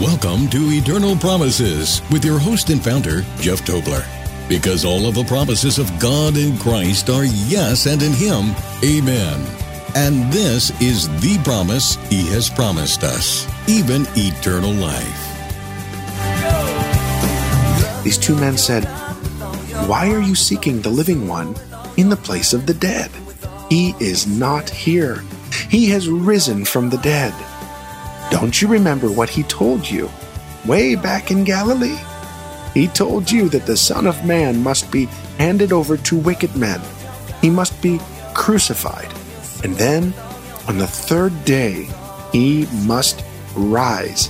Welcome to Eternal Promises with your host and founder, Jeff Tobler. Because all of the promises of God in Christ are yes, and in Him, amen. And this is the promise He has promised us, even eternal life. These two men said, Why are you seeking the living one in the place of the dead? He is not here. He has risen from the dead. Don't you remember what he told you way back in Galilee? He told you that the Son of Man must be handed over to wicked men. He must be crucified. And then, on the third day, he must rise.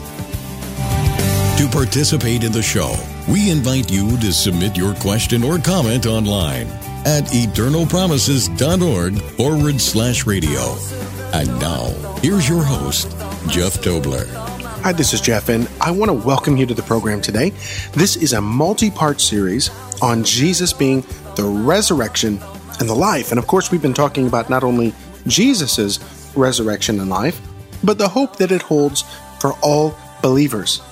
To participate in the show, we invite you to submit your question or comment online at eternalpromises.org forward slash radio. And now, here's your host, Jeff Tobler. Hi, this is Jeff, and I want to welcome you to the program today. This is a multi part series on Jesus being the resurrection and the life. And of course, we've been talking about not only Jesus' resurrection and life, but the hope that it holds for all believers.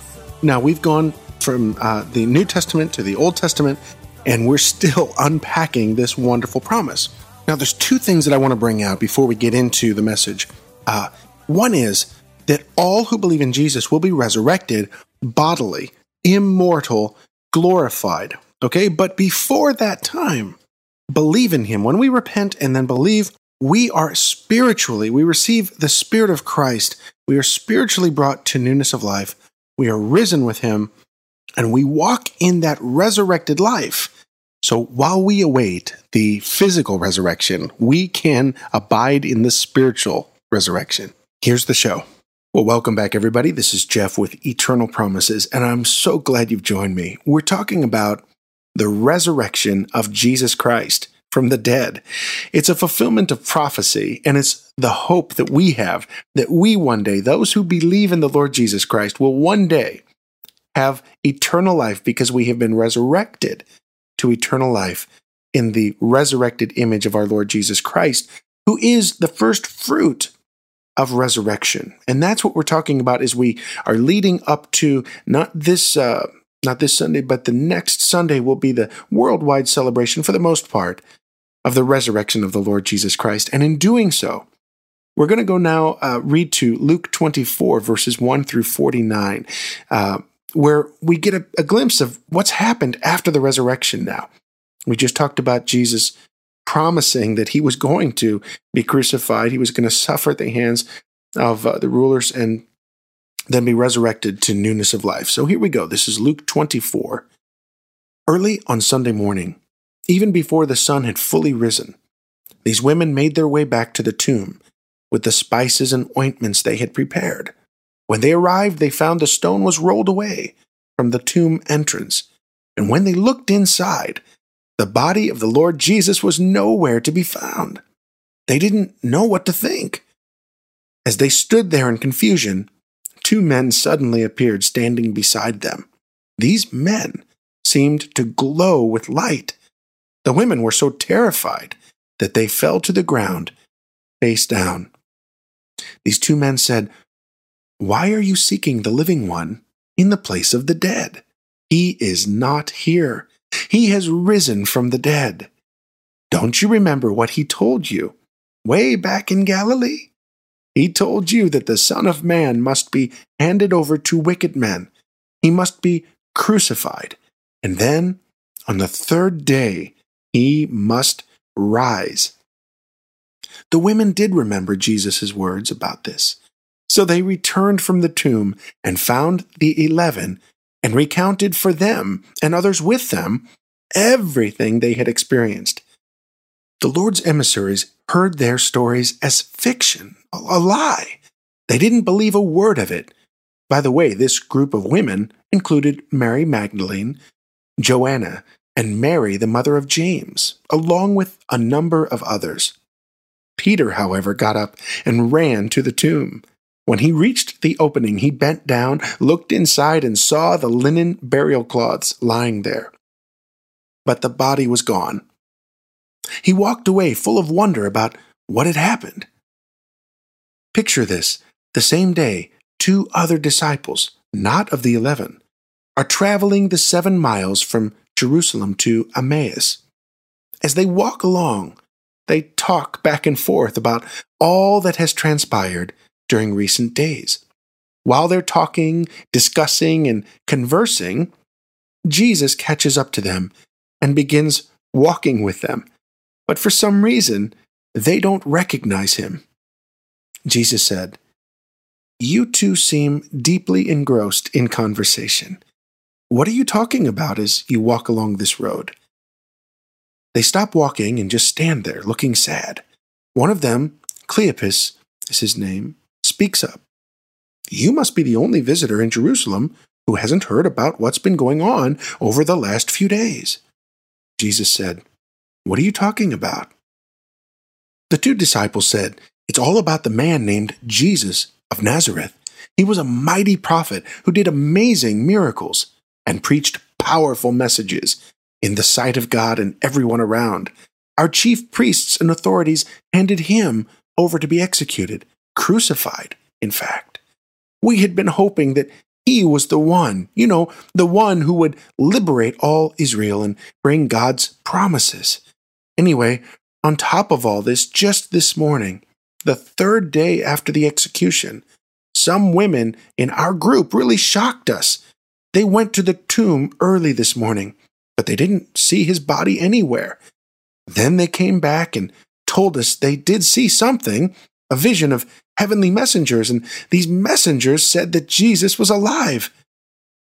Now, we've gone from uh, the New Testament to the Old Testament, and we're still unpacking this wonderful promise. Now, there's two things that I want to bring out before we get into the message. Uh, one is that all who believe in Jesus will be resurrected bodily, immortal, glorified. Okay, but before that time, believe in Him. When we repent and then believe, we are spiritually, we receive the Spirit of Christ. We are spiritually brought to newness of life. We are risen with Him, and we walk in that resurrected life. So while we await the physical resurrection, we can abide in the spiritual resurrection. Here's the show. Well, welcome back, everybody. This is Jeff with Eternal Promises, and I'm so glad you've joined me. We're talking about the resurrection of Jesus Christ from the dead. It's a fulfillment of prophecy, and it's the hope that we have that we one day, those who believe in the Lord Jesus Christ, will one day have eternal life because we have been resurrected to eternal life in the resurrected image of our Lord Jesus Christ, who is the first fruit of resurrection. And that's what we're talking about as we are leading up to not this uh, not this Sunday, but the next Sunday will be the worldwide celebration for the most part of the resurrection of the Lord Jesus Christ. And in doing so, we're going to go now uh, read to Luke 24, verses 1 through 49, uh, where we get a, a glimpse of what's happened after the resurrection now. We just talked about Jesus promising that he was going to be crucified. He was going to suffer at the hands of uh, the rulers and then be resurrected to newness of life. So here we go. This is Luke 24. Early on Sunday morning, even before the sun had fully risen, these women made their way back to the tomb with the spices and ointments they had prepared. When they arrived, they found the stone was rolled away from the tomb entrance. And when they looked inside, the body of the Lord Jesus was nowhere to be found. They didn't know what to think. As they stood there in confusion, two men suddenly appeared standing beside them. These men seemed to glow with light. The women were so terrified that they fell to the ground, face down. These two men said, Why are you seeking the living one in the place of the dead? He is not here. He has risen from the dead. Don't you remember what he told you way back in Galilee? He told you that the Son of Man must be handed over to wicked men. He must be crucified. And then, on the third day, he must rise. The women did remember Jesus' words about this. So they returned from the tomb and found the eleven and recounted for them and others with them everything they had experienced. The Lord's emissaries heard their stories as fiction, a lie. They didn't believe a word of it. By the way, this group of women included Mary Magdalene, Joanna, and Mary, the mother of James, along with a number of others. Peter, however, got up and ran to the tomb. When he reached the opening, he bent down, looked inside, and saw the linen burial cloths lying there. But the body was gone. He walked away full of wonder about what had happened. Picture this the same day, two other disciples, not of the eleven, are traveling the seven miles from Jerusalem to Emmaus. As they walk along, they talk back and forth about all that has transpired during recent days. While they're talking, discussing, and conversing, Jesus catches up to them and begins walking with them. But for some reason, they don't recognize him. Jesus said, You two seem deeply engrossed in conversation. What are you talking about as you walk along this road? They stop walking and just stand there, looking sad. One of them, Cleopas is his name, speaks up. You must be the only visitor in Jerusalem who hasn't heard about what's been going on over the last few days. Jesus said, What are you talking about? The two disciples said, It's all about the man named Jesus of Nazareth. He was a mighty prophet who did amazing miracles and preached powerful messages in the sight of God and everyone around. Our chief priests and authorities handed him over to be executed, crucified, in fact. We had been hoping that he was the one, you know, the one who would liberate all Israel and bring God's promises. Anyway, on top of all this, just this morning, the third day after the execution, some women in our group really shocked us. They went to the tomb early this morning, but they didn't see his body anywhere. Then they came back and told us they did see something, a vision of heavenly messengers, and these messengers said that Jesus was alive.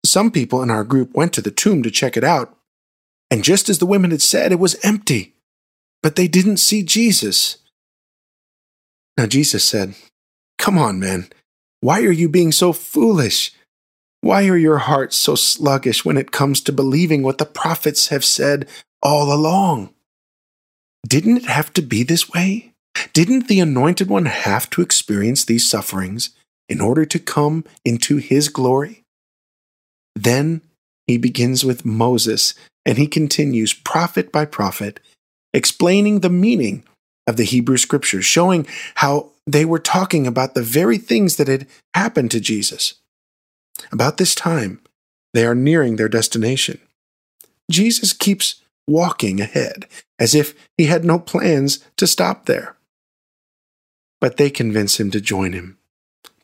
Some people in our group went to the tomb to check it out, and just as the women had said, it was empty, but they didn't see Jesus. Now Jesus said, Come on, man. Why are you being so foolish? Why are your hearts so sluggish when it comes to believing what the prophets have said all along? Didn't it have to be this way? Didn't the Anointed One have to experience these sufferings in order to come into his glory? Then he begins with Moses and he continues prophet by prophet, explaining the meaning of the Hebrew scriptures, showing how they were talking about the very things that had happened to Jesus. About this time, they are nearing their destination. Jesus keeps walking ahead as if he had no plans to stop there but they convince him to join him.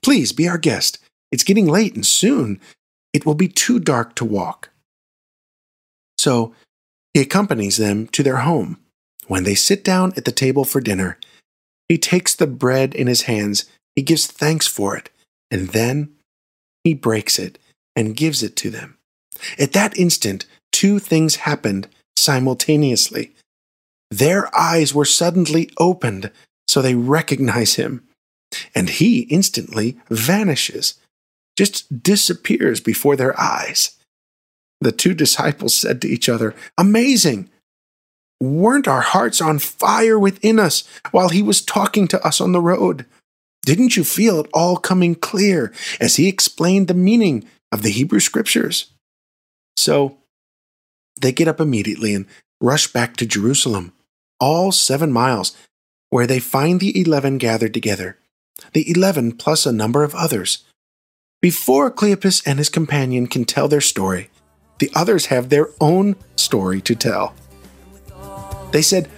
Please be our guest. It's getting late, and soon it will be too dark to walk. So he accompanies them to their home. When they sit down at the table for dinner, he takes the bread in his hands, he gives thanks for it, and then he breaks it and gives it to them. At that instant, two things happened simultaneously. Their eyes were suddenly opened so they recognize him. And he instantly vanishes, just disappears before their eyes. The two disciples said to each other, Amazing! Weren't our hearts on fire within us while he was talking to us on the road? Didn't you feel it all coming clear as he explained the meaning of the Hebrew scriptures? So they get up immediately and rush back to Jerusalem, all seven miles, where they find the eleven gathered together, the eleven plus a number of others. Before Cleopas and his companion can tell their story, the others have their own story to tell. They said,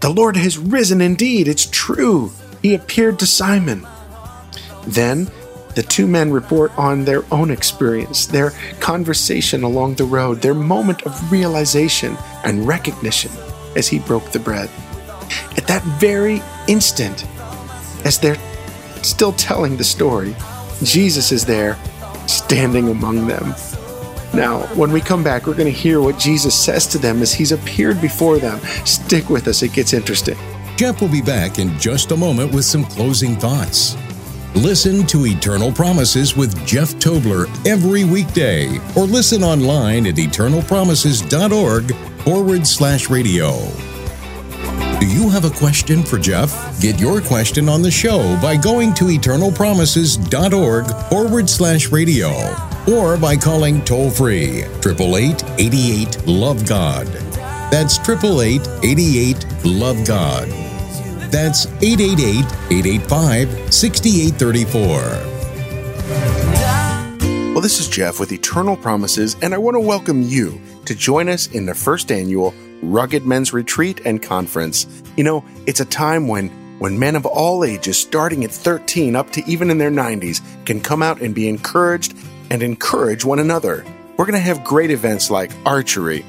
The Lord has risen indeed, it's true. He appeared to Simon. Then the two men report on their own experience, their conversation along the road, their moment of realization and recognition as he broke the bread. At that very instant, as they're still telling the story, Jesus is there standing among them. Now, when we come back, we're going to hear what Jesus says to them as he's appeared before them. Stick with us, it gets interesting. Jeff will be back in just a moment with some closing thoughts. Listen to Eternal Promises with Jeff Tobler every weekday or listen online at eternalpromises.org forward slash radio. Do you have a question for Jeff? Get your question on the show by going to eternalpromises.org forward slash radio or by calling toll free 888 Love God. That's 888 Love God. That's 888 885 6834. Well, this is Jeff with Eternal Promises, and I want to welcome you to join us in the first annual Rugged Men's Retreat and Conference. You know, it's a time when when men of all ages, starting at 13 up to even in their 90s, can come out and be encouraged and encourage one another. We're going to have great events like archery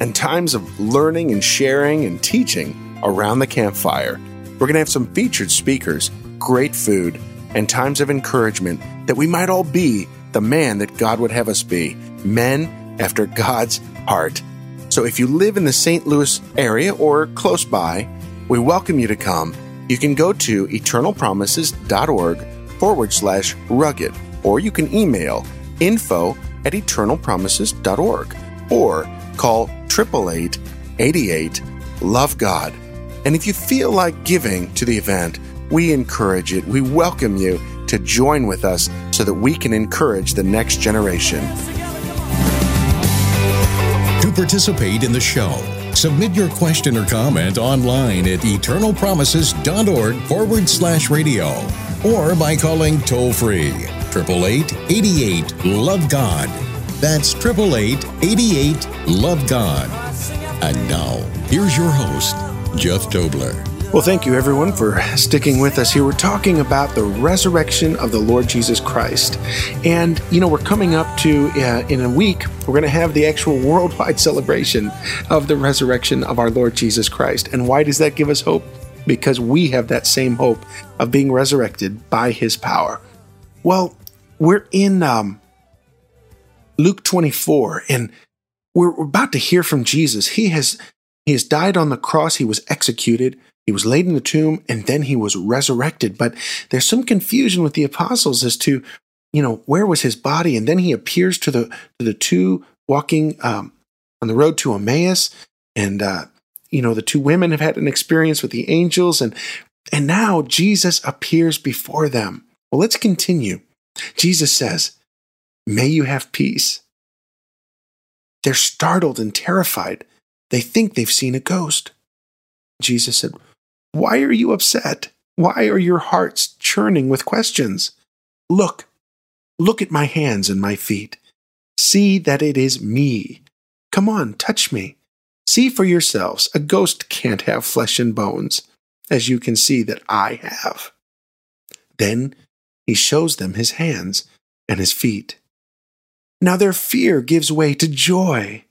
and times of learning and sharing and teaching around the campfire. We're going to have some featured speakers, great food, and times of encouragement that we might all be the man that God would have us be men after God's heart. So if you live in the St. Louis area or close by, we welcome you to come. You can go to eternalpromises.org forward slash rugged, or you can email info at eternalpromises.org or call 888 88 Love God. And if you feel like giving to the event, we encourage it. We welcome you to join with us so that we can encourage the next generation. To participate in the show, submit your question or comment online at eternalpromises.org forward slash radio or by calling toll free 888 Love God. That's 888 Love God. And now, here's your host, Jeff Tobler. Well, thank you everyone for sticking with us here. We're talking about the resurrection of the Lord Jesus Christ. And, you know, we're coming up to, uh, in a week, we're going to have the actual worldwide celebration of the resurrection of our Lord Jesus Christ. And why does that give us hope? Because we have that same hope of being resurrected by his power. Well, we're in um, Luke 24, and we're, we're about to hear from Jesus. He has he has died on the cross. He was executed. He was laid in the tomb and then he was resurrected. But there's some confusion with the apostles as to, you know, where was his body? And then he appears to the to the two walking um, on the road to Emmaus, and uh, you know the two women have had an experience with the angels, and and now Jesus appears before them. Well, let's continue. Jesus says, "May you have peace." They're startled and terrified. They think they've seen a ghost. Jesus said, why are you upset? Why are your hearts churning with questions? Look, look at my hands and my feet. See that it is me. Come on, touch me. See for yourselves, a ghost can't have flesh and bones, as you can see that I have. Then he shows them his hands and his feet. Now their fear gives way to joy,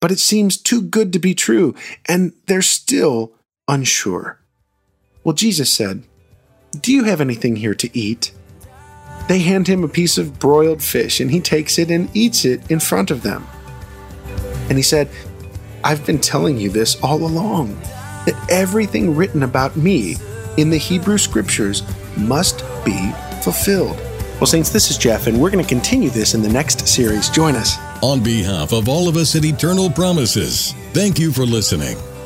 but it seems too good to be true, and they're still unsure. Well, Jesus said, Do you have anything here to eat? They hand him a piece of broiled fish, and he takes it and eats it in front of them. And he said, I've been telling you this all along that everything written about me in the Hebrew scriptures must be fulfilled. Well, Saints, this is Jeff, and we're going to continue this in the next series. Join us. On behalf of all of us at Eternal Promises, thank you for listening.